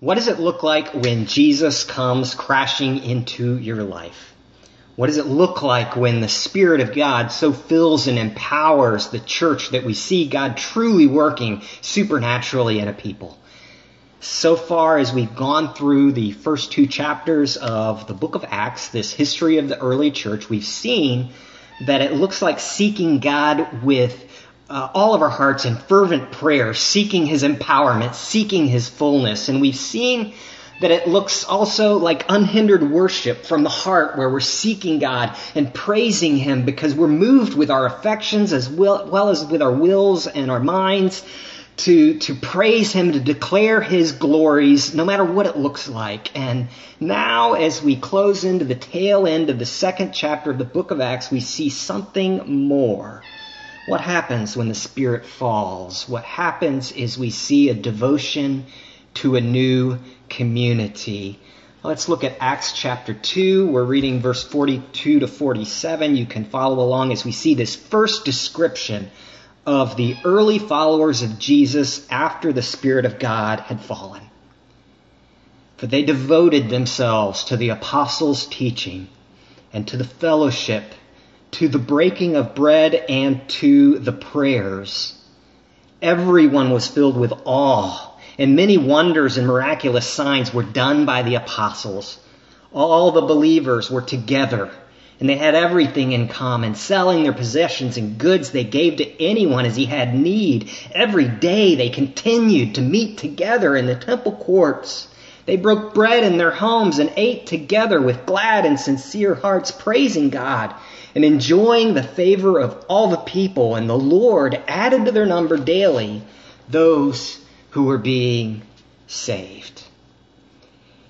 What does it look like when Jesus comes crashing into your life? What does it look like when the Spirit of God so fills and empowers the church that we see God truly working supernaturally in a people? So far as we've gone through the first two chapters of the book of Acts, this history of the early church, we've seen that it looks like seeking God with uh, all of our hearts in fervent prayer, seeking His empowerment, seeking His fullness. And we've seen that it looks also like unhindered worship from the heart where we're seeking God and praising Him because we're moved with our affections as well, well as with our wills and our minds to, to praise Him, to declare His glories, no matter what it looks like. And now, as we close into the tail end of the second chapter of the book of Acts, we see something more. What happens when the Spirit falls? What happens is we see a devotion to a new community. Let's look at Acts chapter 2. We're reading verse 42 to 47. You can follow along as we see this first description of the early followers of Jesus after the Spirit of God had fallen. For they devoted themselves to the apostles' teaching and to the fellowship to the breaking of bread and to the prayers. Everyone was filled with awe, and many wonders and miraculous signs were done by the apostles. All the believers were together, and they had everything in common, selling their possessions and goods they gave to anyone as he had need. Every day they continued to meet together in the temple courts. They broke bread in their homes and ate together with glad and sincere hearts, praising God and enjoying the favor of all the people, and the Lord added to their number daily those who were being saved.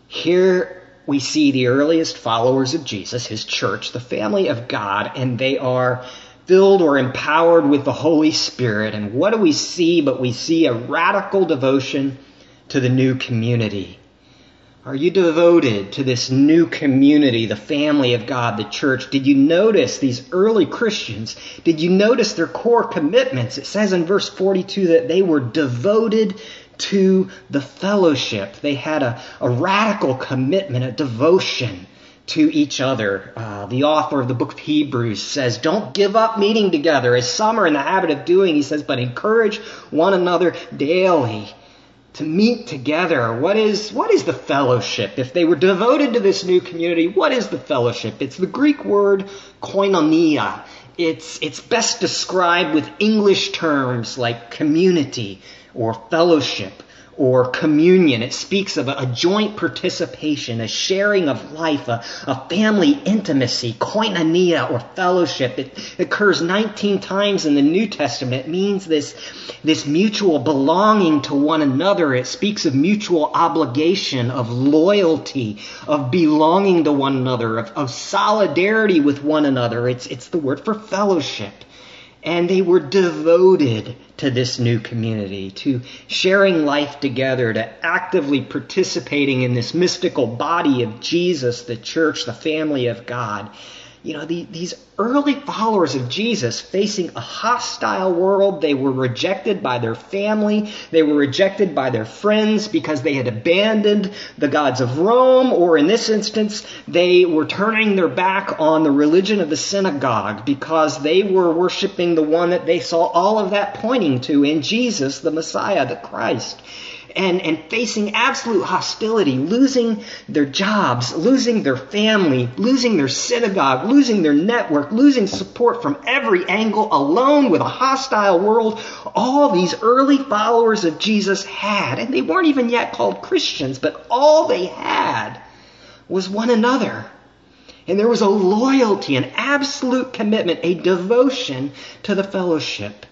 Here we see the earliest followers of Jesus, his church, the family of God, and they are filled or empowered with the Holy Spirit. And what do we see? But we see a radical devotion to the new community. Are you devoted to this new community, the family of God, the church? Did you notice these early Christians? Did you notice their core commitments? It says in verse 42 that they were devoted to the fellowship. They had a, a radical commitment, a devotion to each other. Uh, the author of the book of Hebrews says, Don't give up meeting together, as some are in the habit of doing. He says, but encourage one another daily to meet together. What is, what is the fellowship? If they were devoted to this new community, what is the fellowship? It's the Greek word koinonia. It's, it's best described with English terms like community or fellowship or communion. It speaks of a, joint participation, a sharing of life, a, a, family intimacy, koinonia or fellowship. It occurs 19 times in the New Testament. It means this, this mutual belonging to one another. It speaks of mutual obligation, of loyalty, of belonging to one another, of, of solidarity with one another. It's, it's the word for fellowship. And they were devoted to this new community, to sharing life together, to actively participating in this mystical body of Jesus, the church, the family of God you know, the, these early followers of Jesus facing a hostile world. They were rejected by their family. They were rejected by their friends because they had abandoned the gods of Rome, or in this instance, they were turning their back on the religion of the synagogue because they were worshiping the one that they saw all of that pointing to in Jesus, the Messiah, the Christ and, and facing absolute hostility, losing their jobs, losing their family, losing their synagogue, losing their network, losing support from every angle, alone with a hostile world, all these early followers of Jesus had, and they weren't even yet called Christians, but all they had was one another. And there was a loyalty, an absolute commitment, a devotion to the fellowship.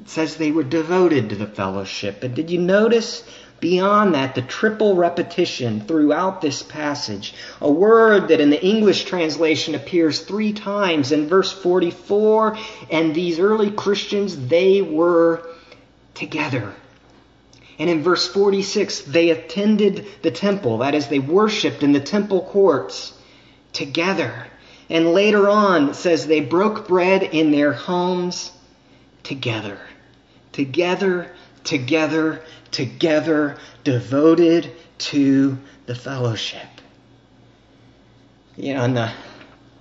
It says they were devoted to the fellowship. And did you notice beyond that the triple repetition throughout this passage? A word that in the English translation appears three times in verse 44. And these early Christians, they were together. And in verse 46, they attended the temple. That is, they worshiped in the temple courts together. And later on, it says they broke bread in their homes together together, together, together, devoted to the fellowship. You know, in the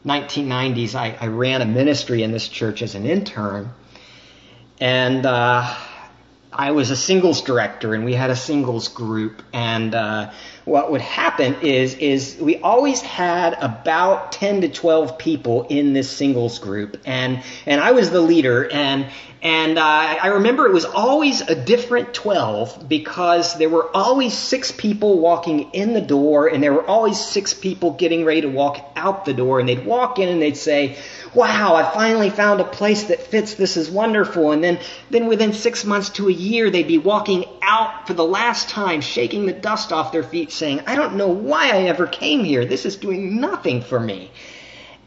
1990s, I, I ran a ministry in this church as an intern. And uh, I was a singles director, and we had a singles group. And uh, what would happen is is we always had about 10 to 12 people in this singles group and and I was the leader and and uh, I remember it was always a different 12 because there were always six people walking in the door and there were always six people getting ready to walk out the door and they'd walk in and they'd say wow, I finally found a place that fits. This is wonderful. And then, then within six months to a year, they'd be walking out for the last time, shaking the dust off their feet, saying, I don't know why I ever came here. This is doing nothing for me.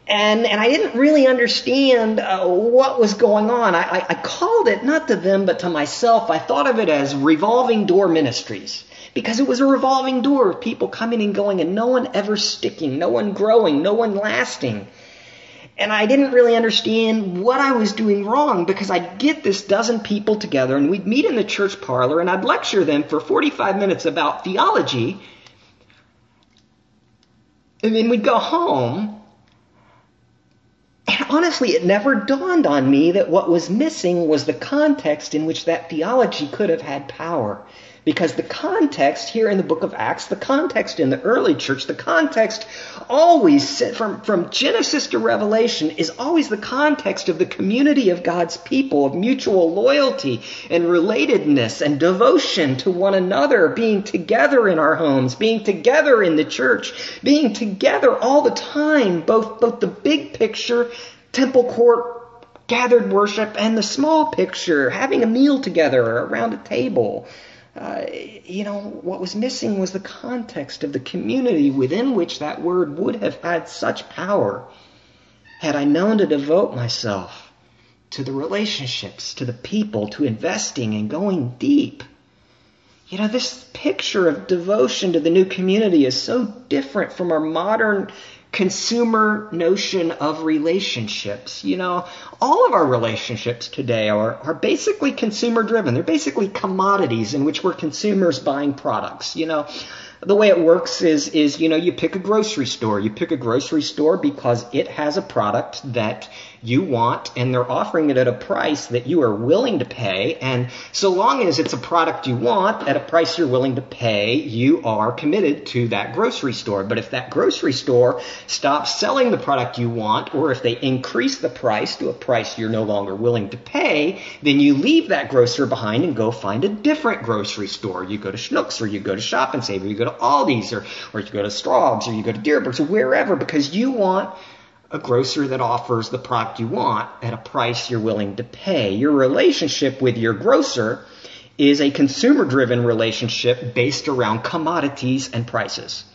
And, and I didn't really understand uh, what was going on. I, I, I called it, not to them, but to myself, I thought of it as revolving door ministries because it was a revolving door of people coming and going and no one ever sticking, no one growing, no one lasting. And I didn't really understand what I was doing wrong because I'd get this dozen people together and we'd meet in the church parlor and I'd lecture them for 45 minutes about theology. And then we'd go home. And honestly, it never dawned on me that what was missing was the context in which that theology could have had power. Because the context here in the book of Acts, the context in the early church, the context always, from, from Genesis to Revelation, is always the context of the community of God's people, of mutual loyalty and relatedness and devotion to one another, being together in our homes, being together in the church, being together all the time, both, both the big picture, temple court, gathered worship, and the small picture, having a meal together around a table uh, you know, what was missing was the context of the community within which that word would have had such power had I known to devote myself to the relationships, to the people, to investing and going deep. You know, this picture of devotion to the new community is so different from our modern consumer notion of relationships. You know, all of our relationships today are, are basically consumer driven. They're basically commodities in which we're consumers buying products. You know, the way it works is, is, you know, you pick a grocery store. You pick a grocery store because it has a product that you want and they're offering it at a price that you are willing to pay. And so long as it's a product you want at a price you're willing to pay, you are committed to that grocery store. But if that grocery store stops selling the product you want, or if they increase the price to a price you're no longer willing to pay, then you leave that grocer behind and go find a different grocery store. You go to Schnucks or you go to Shop and Save or you go to Aldi's or, or you go to Straub's or you go to Dierberg's or wherever because you want a grocer that offers the product you want at a price you're willing to pay. Your relationship with your grocer is a consumer driven relationship based around commodities and prices.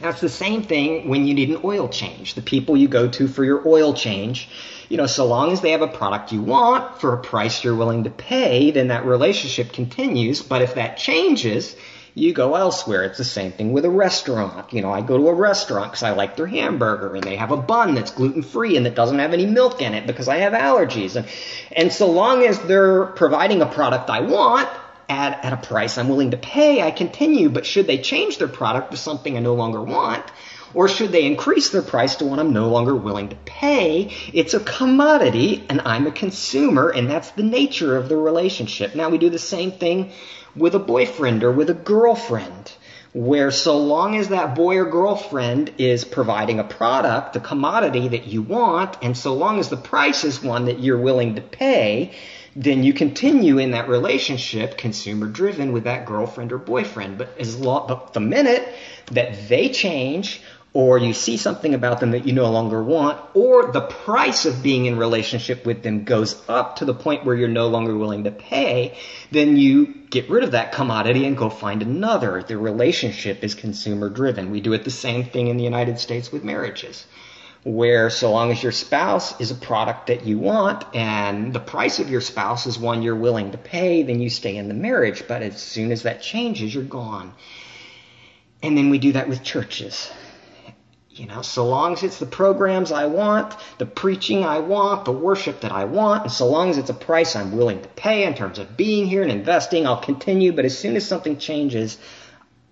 It's the same thing when you need an oil change. The people you go to for your oil change, you know, so long as they have a product you want for a price you're willing to pay, then that relationship continues. But if that changes, you go elsewhere. It's the same thing with a restaurant. You know, I go to a restaurant because I like their hamburger and they have a bun that's gluten free and that doesn't have any milk in it because I have allergies. And, and so long as they're providing a product I want, at, at a price I'm willing to pay, I continue. But should they change their product to something I no longer want, or should they increase their price to one I'm no longer willing to pay? It's a commodity and I'm a consumer and that's the nature of the relationship. Now we do the same thing with a boyfriend or with a girlfriend, where so long as that boy or girlfriend is providing a product, a commodity that you want, and so long as the price is one that you're willing to pay, then you continue in that relationship consumer driven with that girlfriend or boyfriend. But as long, but the minute that they change or you see something about them that you no longer want, or the price of being in relationship with them goes up to the point where you're no longer willing to pay, then you get rid of that commodity and go find another. The relationship is consumer driven. We do it the same thing in the United States with marriages. Where so long as your spouse is a product that you want and the price of your spouse is one you're willing to pay, then you stay in the marriage. But as soon as that changes, you're gone. And then we do that with churches you know, so long as it's the programs I want, the preaching I want, the worship that I want, and so long as it's a price I'm willing to pay in terms of being here and investing, I'll continue. But as soon as something changes,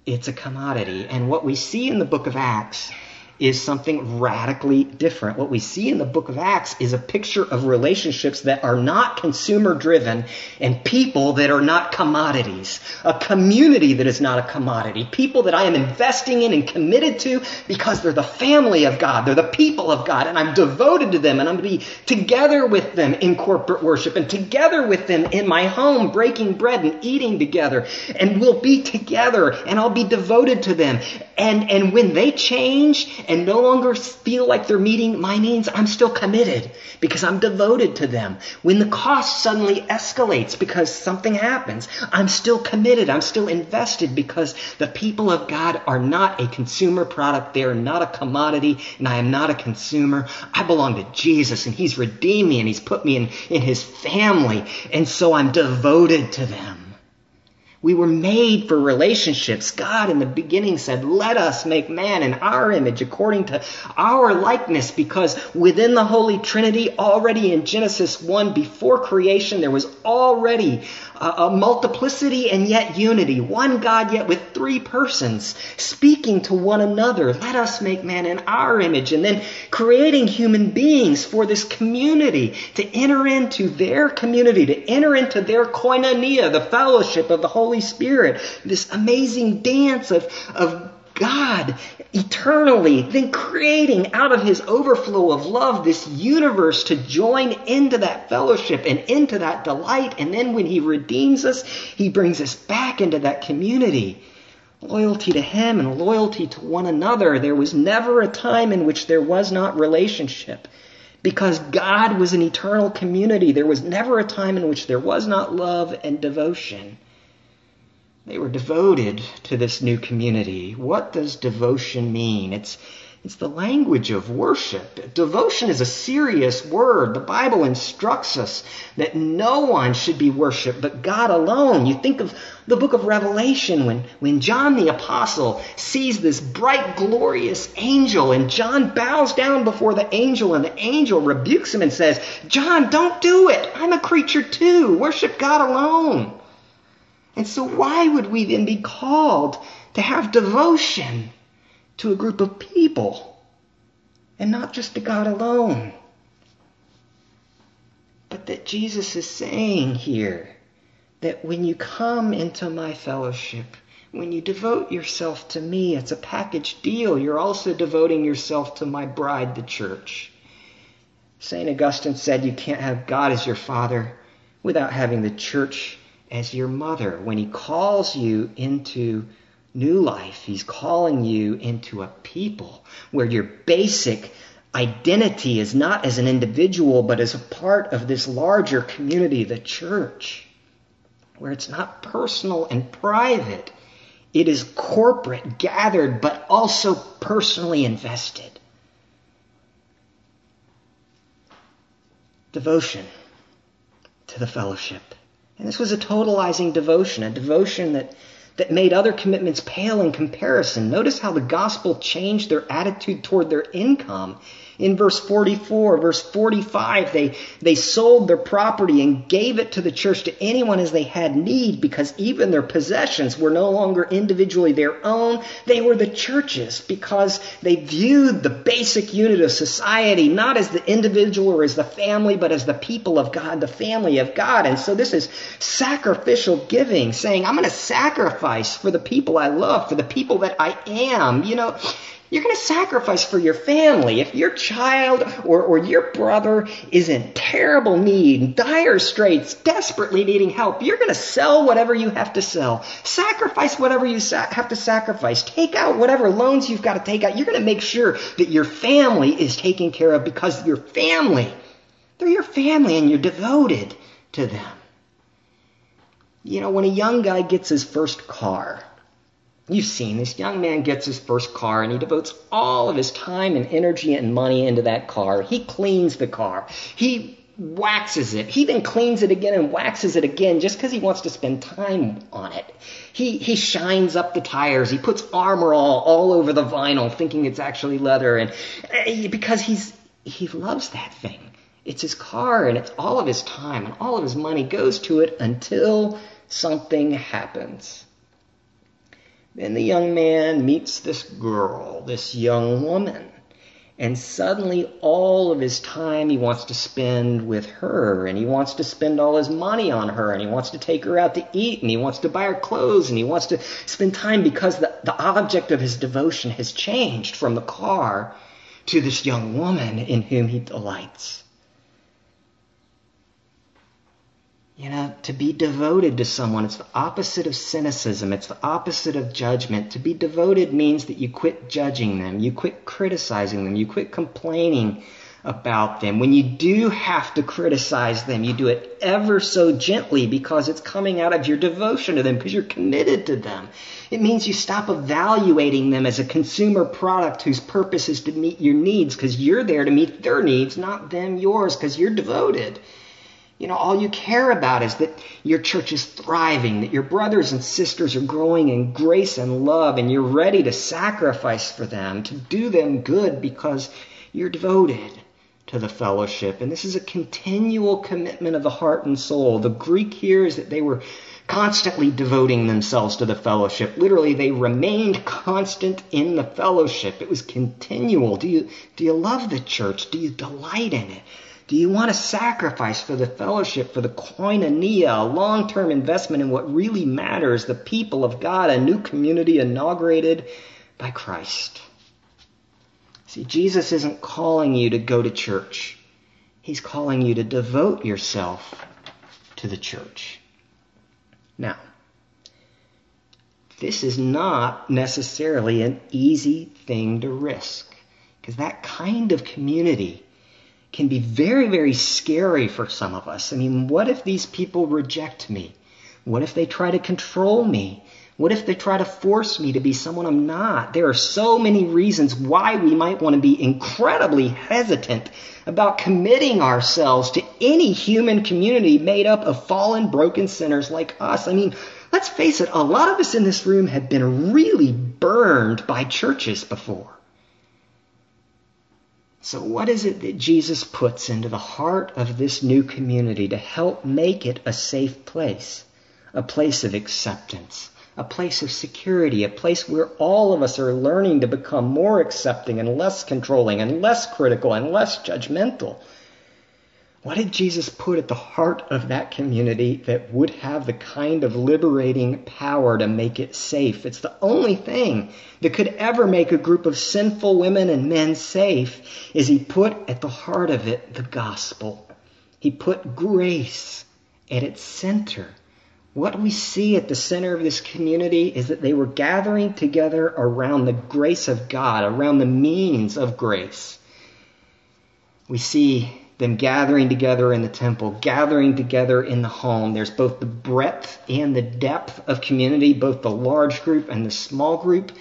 it's a commodity. And what we see in the book of Acts is something radically different. What we see in the book of Acts is a picture of relationships that are not consumer driven and people that are not commodities. A community that is not a commodity. People that I am investing in and committed to because they're the family of God. They're the people of God and I'm devoted to them and I'm going to be together with them in corporate worship and together with them in my home breaking bread and eating together and we'll be together and I'll be devoted to them. And, and when they change and no longer feel like they're meeting my needs, I'm still committed because I'm devoted to them. When the cost suddenly escalates because something happens, I'm still committed. I'm still invested because the people of God are not a consumer product. They are not a commodity and I am not a consumer. I belong to Jesus and He's redeemed me and He's put me in, in His family. And so I'm devoted to them. We were made for relationships. God in the beginning said, let us make man in our image according to our likeness because within the Holy Trinity, already in Genesis 1, before creation, there was already a, multiplicity and yet unity. One God yet with three persons speaking to one another. Let us make man in our image. And then creating human beings for this community to enter into their community, to enter into their koinonia, the fellowship of the Holy Spirit. This amazing dance of, of God eternally, then creating out of his overflow of love this universe to join into that fellowship and into that delight. And then when he redeems us, he brings us back into that community. Loyalty to him and loyalty to one another. There was never a time in which there was not relationship. Because God was an eternal community, there was never a time in which there was not love and devotion. They were devoted to this new community. What does devotion mean? It's, it's the language of worship. Devotion is a serious word. The Bible instructs us that no one should be worshiped but God alone. You think of the book of Revelation when, when John the Apostle sees this bright, glorious angel and John bows down before the angel and the angel rebukes him and says, John, don't do it. I'm a creature too. Worship God alone. And so why would we then be called to have devotion to a group of people and not just to God alone? But that Jesus is saying here that when you come into my fellowship, when you devote yourself to me, it's a package deal. You're also devoting yourself to my bride, the church. St. Augustine said you can't have God as your father without having the church as your mother. When he calls you into new life, he's calling you into a people where your basic identity is not as an individual, but as a part of this larger community, the church, where it's not personal and private. It is corporate, gathered, but also personally invested. Devotion to the fellowship. And this was a totalizing devotion, a devotion that, that made other commitments pale in comparison. Notice how the gospel changed their attitude toward their income in verse 44, verse 45, they, they sold their property and gave it to the church to anyone as they had need because even their possessions were no longer individually their own. They were the churches because they viewed the basic unit of society not as the individual or as the family, but as the people of God, the family of God. And so this is sacrificial giving, saying, I'm going to sacrifice for the people I love, for the people that I am. You know, you're going to sacrifice for your family. If your child or, or your brother is in terrible need, dire straits, desperately needing help, you're going to sell whatever you have to sell. Sacrifice whatever you sa- have to sacrifice. Take out whatever loans you've got to take out. You're going to make sure that your family is taken care of because your family, they're your family and you're devoted to them. You know, when a young guy gets his first car, You've seen this young man gets his first car and he devotes all of his time and energy and money into that car. He cleans the car. He waxes it. He then cleans it again and waxes it again just because he wants to spend time on it. He, he shines up the tires. He puts armor all, all over the vinyl thinking it's actually leather and uh, because he's, he loves that thing. It's his car and it's all of his time and all of his money goes to it until something happens. Then the young man meets this girl, this young woman. And suddenly all of his time he wants to spend with her and he wants to spend all his money on her and he wants to take her out to eat and he wants to buy her clothes and he wants to spend time because the, the object of his devotion has changed from the car to this young woman in whom he delights. You know, to be devoted to someone, it's the opposite of cynicism. It's the opposite of judgment. To be devoted means that you quit judging them. You quit criticizing them. You quit complaining about them. When you do have to criticize them, you do it ever so gently because it's coming out of your devotion to them, because you're committed to them. It means you stop evaluating them as a consumer product whose purpose is to meet your needs because you're there to meet their needs, not them yours because you're devoted. You know, all you care about is that your church is thriving, that your brothers and sisters are growing in grace and love, and you're ready to sacrifice for them, to do them good because you're devoted to the fellowship. And this is a continual commitment of the heart and soul. The Greek here is that they were constantly devoting themselves to the fellowship. Literally, they remained constant in the fellowship. It was continual. Do you, do you love the church? Do you delight in it? Do you want to sacrifice for the fellowship, for the koinonia, a long term investment in what really matters, the people of God, a new community inaugurated by Christ? See, Jesus isn't calling you to go to church, He's calling you to devote yourself to the church. Now, this is not necessarily an easy thing to risk, because that kind of community can be very, very scary for some of us. I mean, what if these people reject me? What if they try to control me? What if they try to force me to be someone I'm not? There are so many reasons why we might want to be incredibly hesitant about committing ourselves to any human community made up of fallen, broken sinners like us. I mean, let's face it, a lot of us in this room have been really burned by churches before. So, what is it that Jesus puts into the heart of this new community to help make it a safe place, a place of acceptance, a place of security, a place where all of us are learning to become more accepting and less controlling and less critical and less judgmental? What did Jesus put at the heart of that community that would have the kind of liberating power to make it safe? It's the only thing that could ever make a group of sinful women and men safe is he put at the heart of it the gospel. He put grace at its center. What we see at the center of this community is that they were gathering together around the grace of God, around the means of grace. We see them gathering together in the temple, gathering together in the home. There's both the breadth and the depth of community, both the large group and the small group.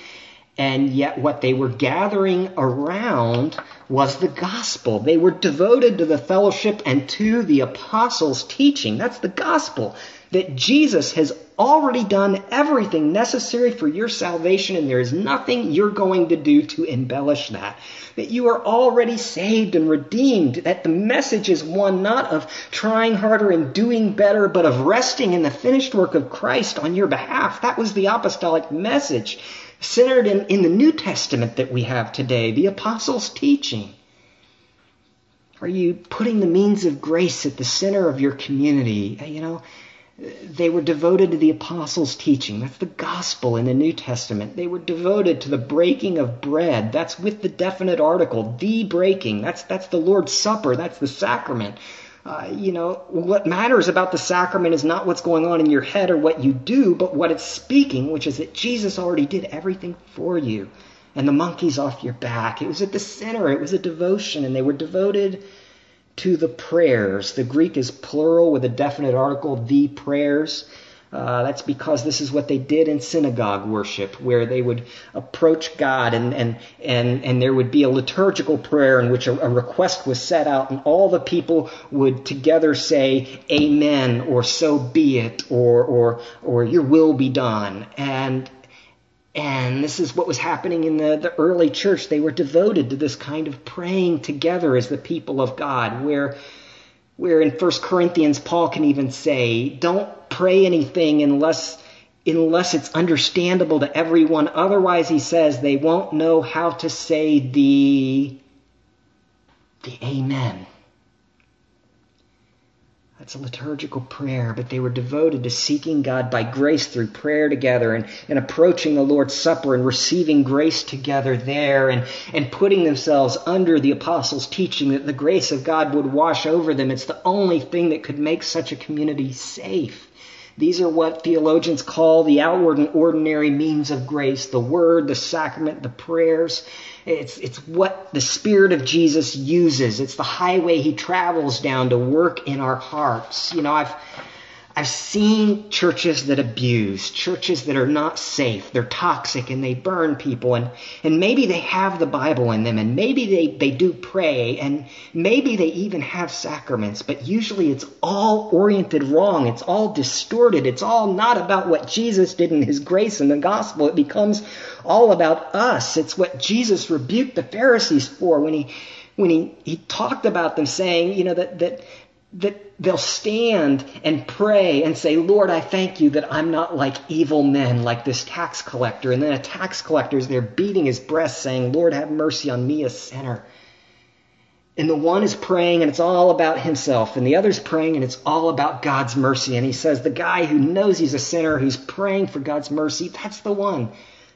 And yet, what they were gathering around was the gospel. They were devoted to the fellowship and to the apostles' teaching. That's the gospel. That Jesus has already done everything necessary for your salvation, and there is nothing you're going to do to embellish that. That you are already saved and redeemed. That the message is one not of trying harder and doing better, but of resting in the finished work of Christ on your behalf. That was the apostolic message centered in, in the New Testament that we have today, the apostles' teaching. Are you putting the means of grace at the center of your community? You know, they were devoted to the apostles' teaching. That's the gospel in the New Testament. They were devoted to the breaking of bread. That's with the definite article, the breaking. That's, that's the Lord's Supper. That's the sacrament. Uh, you know, what matters about the sacrament is not what's going on in your head or what you do, but what it's speaking, which is that Jesus already did everything for you. And the monkey's off your back. It was at the center. It was a devotion, and they were devoted to the prayers. The Greek is plural with a definite article, the prayers. Uh, that's because this is what they did in synagogue worship, where they would approach God and, and, and, and there would be a liturgical prayer in which a, a request was set out, and all the people would together say, Amen, or so be it, or, or, or your will be done. And and this is what was happening in the, the early church. They were devoted to this kind of praying together as the people of God, where, where in 1 Corinthians, Paul can even say, don't pray anything unless unless it's understandable to everyone. Otherwise, he says, they won't know how to say the, the Amen. That's a liturgical prayer, but they were devoted to seeking God by grace through prayer together and, and approaching the Lord's Supper and receiving grace together there and, and putting themselves under the apostles' teaching that the grace of God would wash over them. It's the only thing that could make such a community safe. These are what theologians call the outward and ordinary means of grace the word, the sacrament, the prayers. It's, it's what the Spirit of Jesus uses. It's the highway he travels down to work in our hearts. You know, I've, I've seen churches that abuse, churches that are not safe. They're toxic and they burn people and, and maybe they have the Bible in them and maybe they, they do pray and maybe they even have sacraments, but usually it's all oriented wrong. It's all distorted. It's all not about what Jesus did in his grace in the gospel. It becomes all about us. It's what Jesus rebuked the Pharisees for when he when he, he talked about them saying, you know, that, that that they'll stand and pray and say, Lord, I thank you that I'm not like evil men, like this tax collector. And then a tax collector is there beating his breast saying, Lord, have mercy on me, a sinner. And the one is praying and it's all about himself, and the other's praying and it's all about God's mercy. And he says, the guy who knows he's a sinner, who's praying for God's mercy, that's the one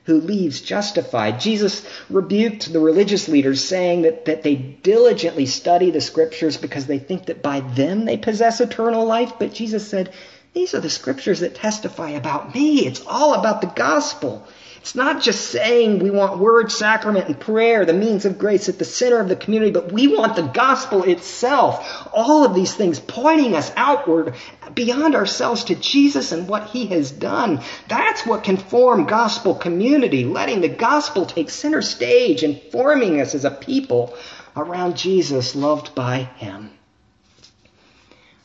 who leaves justified. Jesus rebuked the religious leaders, saying that, that they diligently study the scriptures because they think that by them they possess eternal life. But Jesus said, These are the scriptures that testify about me. It's all about the gospel. It's not just saying we want word, sacrament, and prayer, the means of grace at the center of the community, but we want the gospel itself. All of these things pointing us outward beyond ourselves to Jesus and what he has done. That's what can form gospel community, letting the gospel take center stage and forming us as a people around Jesus, loved by him.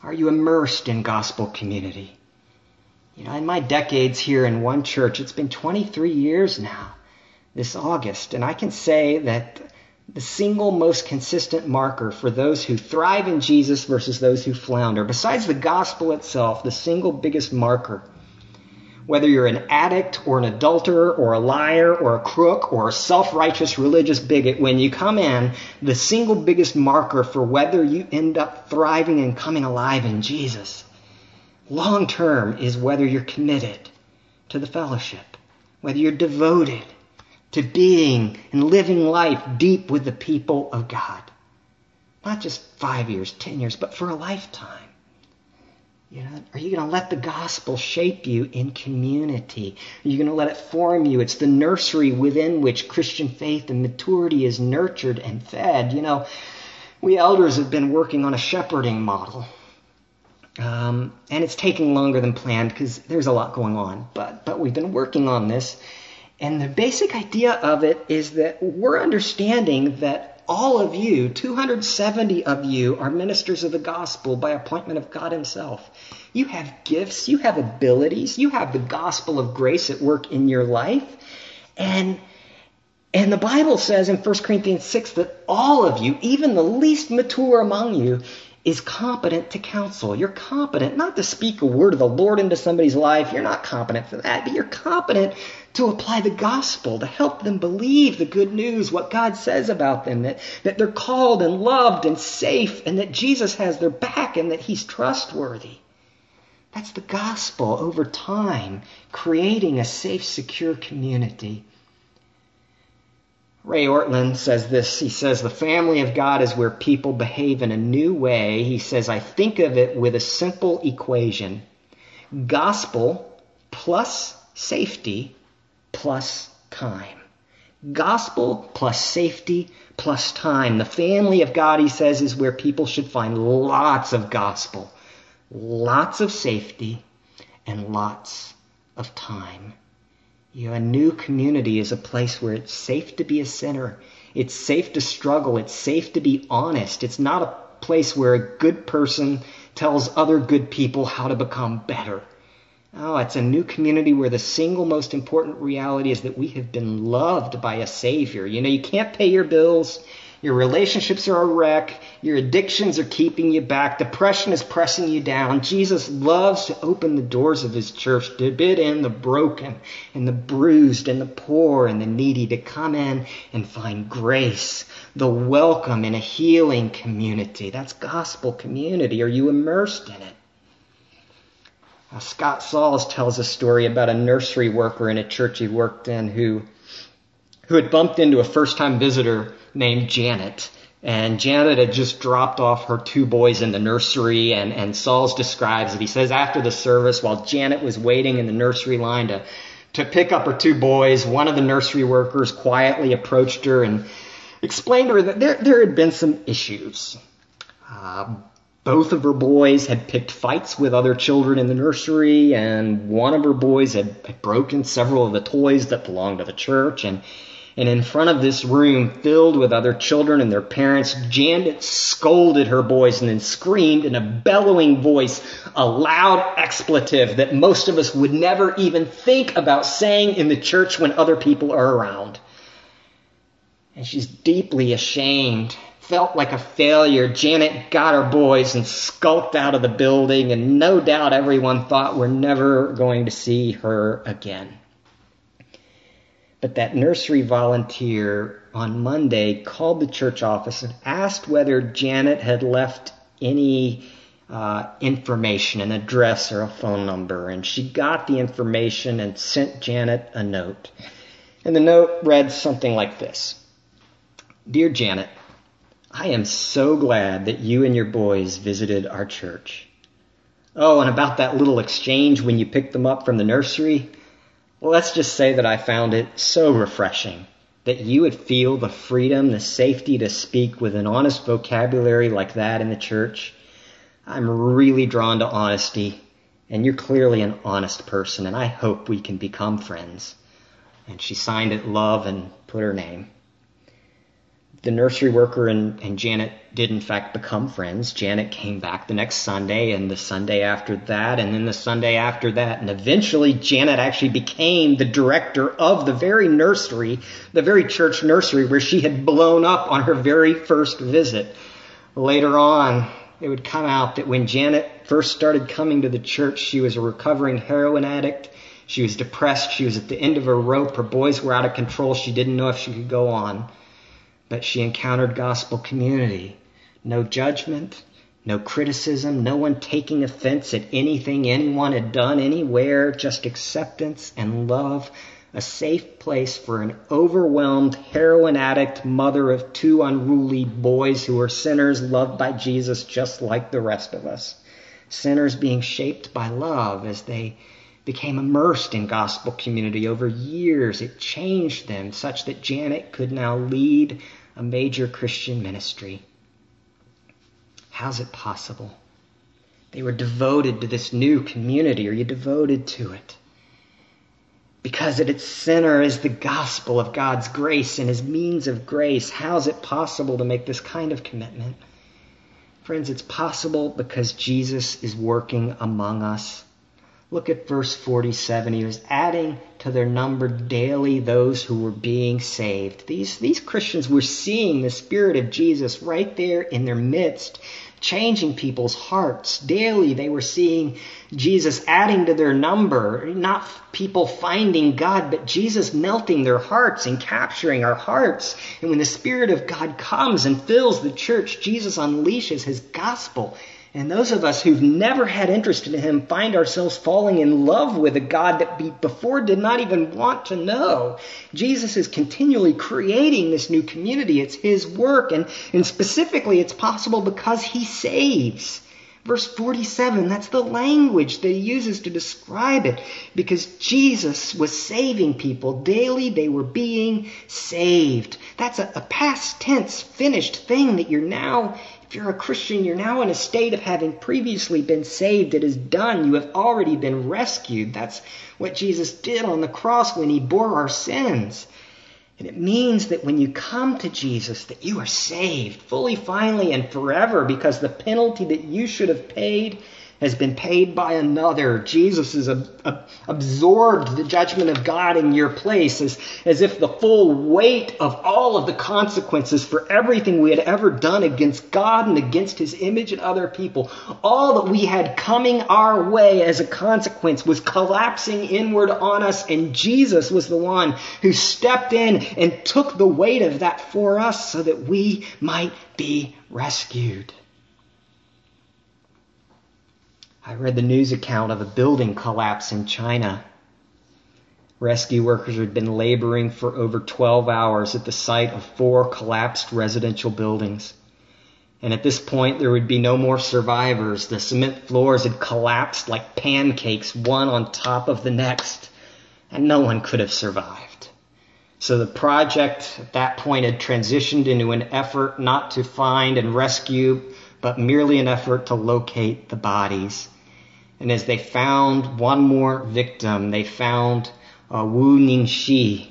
Are you immersed in gospel community? You know, in my decades here in one church, it's been 23 years now this August, and I can say that the single most consistent marker for those who thrive in Jesus versus those who flounder, besides the gospel itself, the single biggest marker, whether you're an addict or an adulterer or a liar or a crook or a self righteous religious bigot, when you come in, the single biggest marker for whether you end up thriving and coming alive in Jesus long term is whether you're committed to the fellowship, whether you're devoted to being and living life deep with the people of God. Not just five years, ten years, but for a lifetime. You know, are you going to let the gospel shape you in community? Are you going to let it form you? It's the nursery within which Christian faith and maturity is nurtured and fed. You know, we elders have been working on a shepherding model um, and it's taking longer than planned because there's a lot going on. But but we've been working on this, and the basic idea of it is that we're understanding that all of you, 270 of you, are ministers of the gospel by appointment of God Himself. You have gifts, you have abilities, you have the gospel of grace at work in your life, and and the Bible says in 1 Corinthians 6 that all of you, even the least mature among you, is competent to counsel. You're competent not to speak a word of the Lord into somebody's life. You're not competent for that, but you're competent to apply the gospel, to help them believe the good news, what God says about them, that, that they're called and loved and safe, and that Jesus has their back and that He's trustworthy. That's the gospel over time, creating a safe, secure community. Ray Ortlund says this. He says, The family of God is where people behave in a new way. He says, I think of it with a simple equation gospel plus safety plus time. Gospel plus safety plus time. The family of God, he says, is where people should find lots of gospel, lots of safety, and lots of time. You know, a new community is a place where it's safe to be a sinner. It's safe to struggle. It's safe to be honest. It's not a place where a good person tells other good people how to become better. Oh, it's a new community where the single most important reality is that we have been loved by a Savior. You know, you can't pay your bills. Your relationships are a wreck. Your addictions are keeping you back. Depression is pressing you down. Jesus loves to open the doors of his church to bid in the broken and the bruised and the poor and the needy to come in and find grace, the welcome in a healing community. That's gospel community. Are you immersed in it? Now, Scott Sauls tells a story about a nursery worker in a church he worked in who, who had bumped into a first time visitor named Janet. And Janet had just dropped off her two boys in the nursery, and, and Sauls describes it. He says after the service, while Janet was waiting in the nursery line to, to pick up her two boys, one of the nursery workers quietly approached her and explained to her that there, there had been some issues. Uh, both of her boys had picked fights with other children in the nursery, and one of her boys had, had broken several of the toys that belonged to the church, and and in front of this room filled with other children and their parents, Janet scolded her boys and then screamed in a bellowing voice a loud expletive that most of us would never even think about saying in the church when other people are around. And she's deeply ashamed, felt like a failure. Janet got her boys and skulked out of the building, and no doubt everyone thought we're never going to see her again. But that nursery volunteer on Monday called the church office and asked whether Janet had left any uh, information, an address or a phone number. And she got the information and sent Janet a note. And the note read something like this Dear Janet, I am so glad that you and your boys visited our church. Oh, and about that little exchange when you picked them up from the nursery. Let's just say that I found it so refreshing that you would feel the freedom, the safety to speak with an honest vocabulary like that in the church. I'm really drawn to honesty, and you're clearly an honest person, and I hope we can become friends. And she signed it love and put her name the nursery worker and, and Janet did in fact become friends. Janet came back the next Sunday and the Sunday after that and then the Sunday after that. And eventually Janet actually became the director of the very nursery, the very church nursery where she had blown up on her very first visit. Later on, it would come out that when Janet first started coming to the church, she was a recovering heroin addict. She was depressed. She was at the end of her rope. Her boys were out of control. She didn't know if she could go on but she encountered gospel community. No judgment, no criticism, no one taking offense at anything anyone had done anywhere, just acceptance and love. A safe place for an overwhelmed heroin addict mother of two unruly boys who were sinners loved by Jesus just like the rest of us. Sinners being shaped by love as they became immersed in gospel community over years. It changed them such that Janet could now lead a major Christian ministry. How's it possible? They were devoted to this new community. Are you devoted to it? Because at its center is the gospel of God's grace and his means of grace. How's it possible to make this kind of commitment? Friends, it's possible because Jesus is working among us. Look at verse 47. He was adding to their number daily those who were being saved. These, these Christians were seeing the Spirit of Jesus right there in their midst, changing people's hearts. Daily they were seeing Jesus adding to their number, not people finding God, but Jesus melting their hearts and capturing our hearts. And when the Spirit of God comes and fills the church, Jesus unleashes His gospel and those of us who've never had interest in Him find ourselves falling in love with a God that we before did not even want to know. Jesus is continually creating this new community. It's His work, and, and specifically, it's possible because He saves. Verse 47, that's the language that he uses to describe it. Because Jesus was saving people. Daily they were being saved. That's a, a past tense, finished thing that you're now if you're a Christian, you're now in a state of having previously been saved. It is done. You have already been rescued. That's what Jesus did on the cross when he bore our sins. And it means that when you come to Jesus, that you are saved fully, finally, and forever because the penalty that you should have paid has been paid by another. Jesus has ab- ab- absorbed the judgment of God in your place as, as if the full weight of all of the consequences for everything we had ever done against God and against His image and other people, all that we had coming our way as a consequence was collapsing inward on us and Jesus was the one who stepped in and took the weight of that for us so that we might be rescued. I read the news account of a building collapse in China. Rescue workers had been laboring for over 12 hours at the site of four collapsed residential buildings. And at this point, there would be no more survivors. The cement floors had collapsed like pancakes, one on top of the next, and no one could have survived. So the project at that point had transitioned into an effort not to find and rescue, but merely an effort to locate the bodies. And as they found one more victim, they found uh, Wu Ningxi.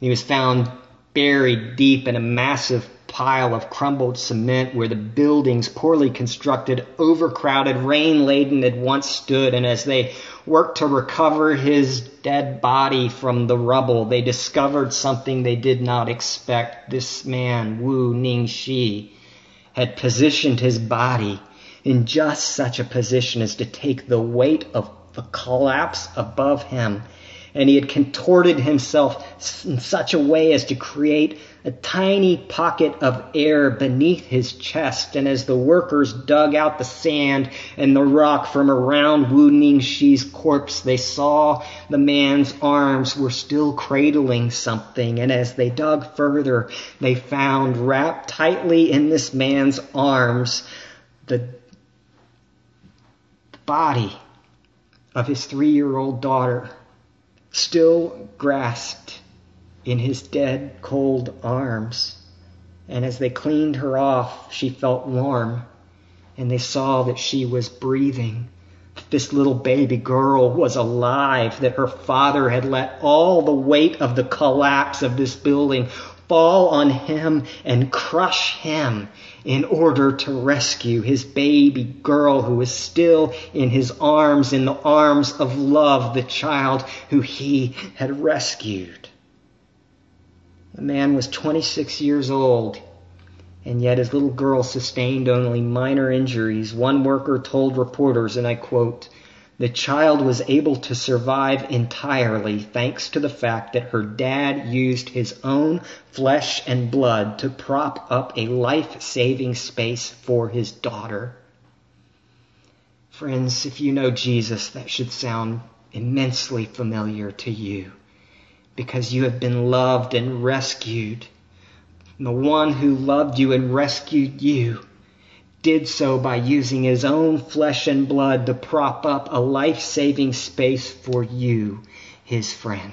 He was found buried deep in a massive pile of crumbled cement where the buildings, poorly constructed, overcrowded, rain laden, had once stood. And as they worked to recover his dead body from the rubble, they discovered something they did not expect. This man, Wu Ningxi, had positioned his body in just such a position as to take the weight of the collapse above him. And he had contorted himself in such a way as to create a tiny pocket of air beneath his chest. And as the workers dug out the sand and the rock from around Wu Ningxi's corpse, they saw the man's arms were still cradling something. And as they dug further, they found wrapped tightly in this man's arms the body of his three year old daughter still grasped in his dead, cold arms. And as they cleaned her off, she felt warm, and they saw that she was breathing. This little baby girl was alive, that her father had let all the weight of the collapse of this building fall on him and crush him in order to rescue his baby girl who was still in his arms, in the arms of love, the child who he had rescued. The man was 26 years old, and yet his little girl sustained only minor injuries. One worker told reporters, and I quote, the child was able to survive entirely thanks to the fact that her dad used his own flesh and blood to prop up a life saving space for his daughter. Friends, if you know Jesus, that should sound immensely familiar to you because you have been loved and rescued. And the one who loved you and rescued you did so by using his own flesh and blood to prop up a life saving space for you, his friend.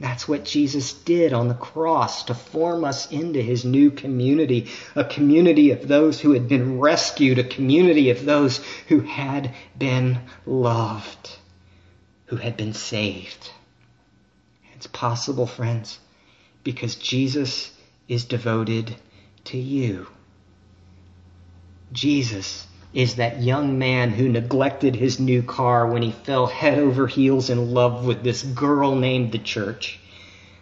That's what Jesus did on the cross to form us into his new community, a community of those who had been rescued, a community of those who had been loved, who had been saved. It's possible, friends, because Jesus is devoted to you. Jesus is that young man who neglected his new car when he fell head over heels in love with this girl named the church.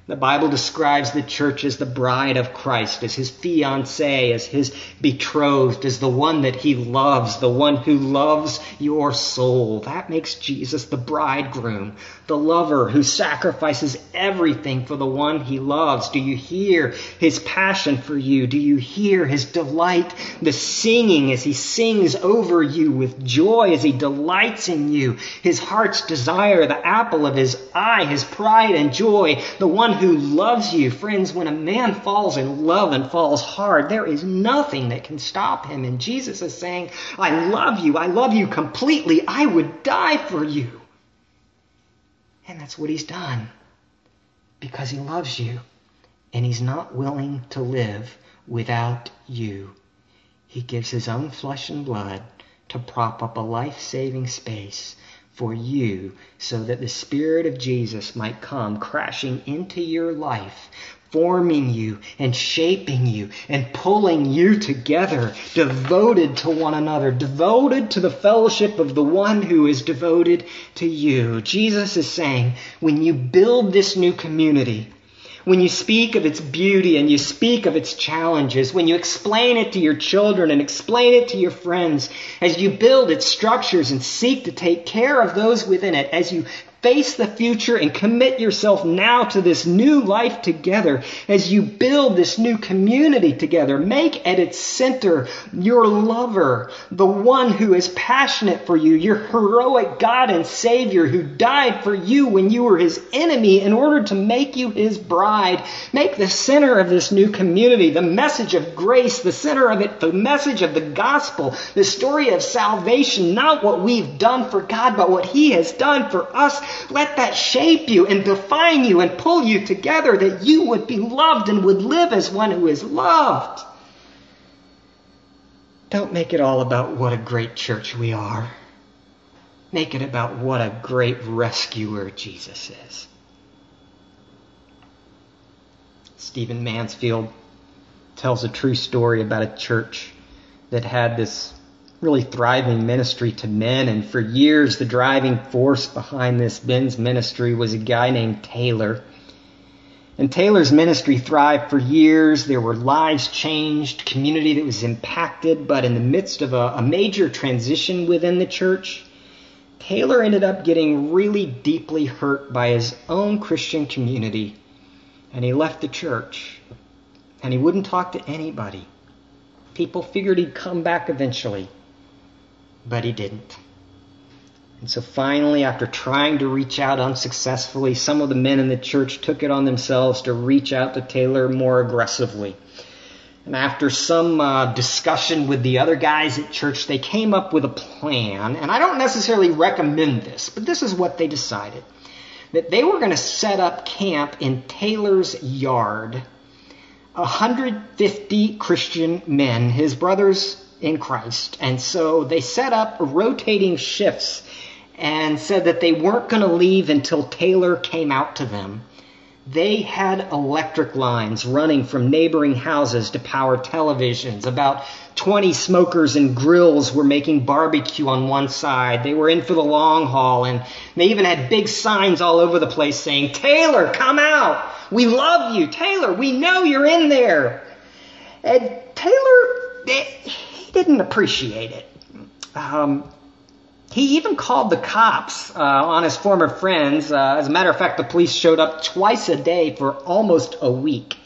The Bible describes the church as the bride of Christ, as his fiancée, as his betrothed, as the one that he loves, the one who loves your soul. That makes Jesus the bridegroom, the lover who sacrifices everything for the one he loves. Do you hear his passion for you? Do you hear his delight, the singing as he sings over you with joy as he delights in you, his heart's desire, the apple of his eye, his pride and joy, the one who loves you. Friends, when a man falls in love and falls hard, there is nothing that can stop him. And Jesus is saying, I love you. I love you completely. I would die for you. And that's what he's done because he loves you and he's not willing to live without you. He gives his own flesh and blood to prop up a life saving space for you so that the Spirit of Jesus might come crashing into your life, forming you and shaping you and pulling you together, devoted to one another, devoted to the fellowship of the one who is devoted to you. Jesus is saying, when you build this new community, when you speak of its beauty and you speak of its challenges, when you explain it to your children and explain it to your friends, as you build its structures and seek to take care of those within it, as you Face the future and commit yourself now to this new life together as you build this new community together. Make at its center your lover, the one who is passionate for you, your heroic God and Savior who died for you when you were his enemy in order to make you his bride. Make the center of this new community the message of grace, the center of it, the message of the gospel, the story of salvation, not what we've done for God, but what he has done for us let that shape you and define you and pull you together that you would be loved and would live as one who is loved. Don't make it all about what a great church we are. Make it about what a great rescuer Jesus is. Stephen Mansfield tells a true story about a church that had this really thriving ministry to men. And for years, the driving force behind this men's ministry was a guy named Taylor. And Taylor's ministry thrived for years. There were lives changed, community that was impacted, but in the midst of a, a major transition within the church, Taylor ended up getting really deeply hurt by his own Christian community. And he left the church. And he wouldn't talk to anybody. People figured he'd come back eventually but he didn't. And so finally, after trying to reach out unsuccessfully, some of the men in the church took it on themselves to reach out to Taylor more aggressively. And after some uh, discussion with the other guys at church, they came up with a plan. And I don't necessarily recommend this, but this is what they decided that they were going to set up camp in Taylor's yard. 150 Christian men, his brothers in Christ. And so they set up rotating shifts and said that they weren't going to leave until Taylor came out to them. They had electric lines running from neighboring houses to power televisions. About 20 smokers and grills were making barbecue on one side. They were in for the long haul and they even had big signs all over the place saying, Taylor, come out. We love you. Taylor, we know you're in there. And Taylor, eh, didn't appreciate it. Um, he even called the cops uh, on his former friends. Uh, as a matter of fact, the police showed up twice a day for almost a week.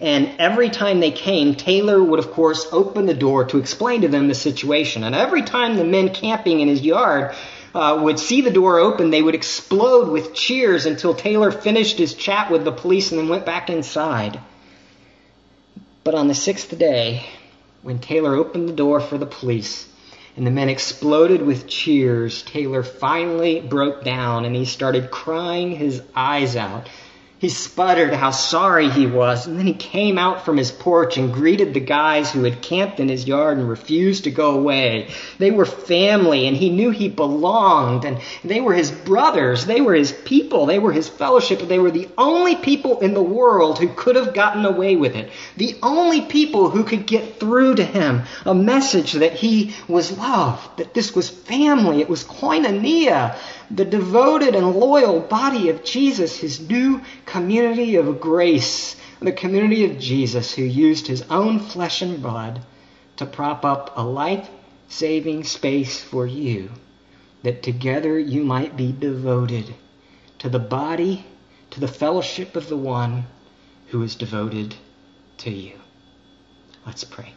And every time they came, Taylor would, of course, open the door to explain to them the situation. And every time the men camping in his yard uh, would see the door open, they would explode with cheers until Taylor finished his chat with the police and then went back inside. But on the sixth day, when Taylor opened the door for the police and the men exploded with cheers, Taylor finally broke down and he started crying his eyes out he sputtered how sorry he was, and then he came out from his porch and greeted the guys who had camped in his yard and refused to go away. They were family, and he knew he belonged, and they were his brothers. They were his people. They were his fellowship. They were the only people in the world who could have gotten away with it. The only people who could get through to him a message that he was loved, that this was family. It was koinonia the devoted and loyal body of Jesus, his new community of grace, the community of Jesus who used his own flesh and blood to prop up a life saving space for you, that together you might be devoted to the body, to the fellowship of the one who is devoted to you. Let's pray.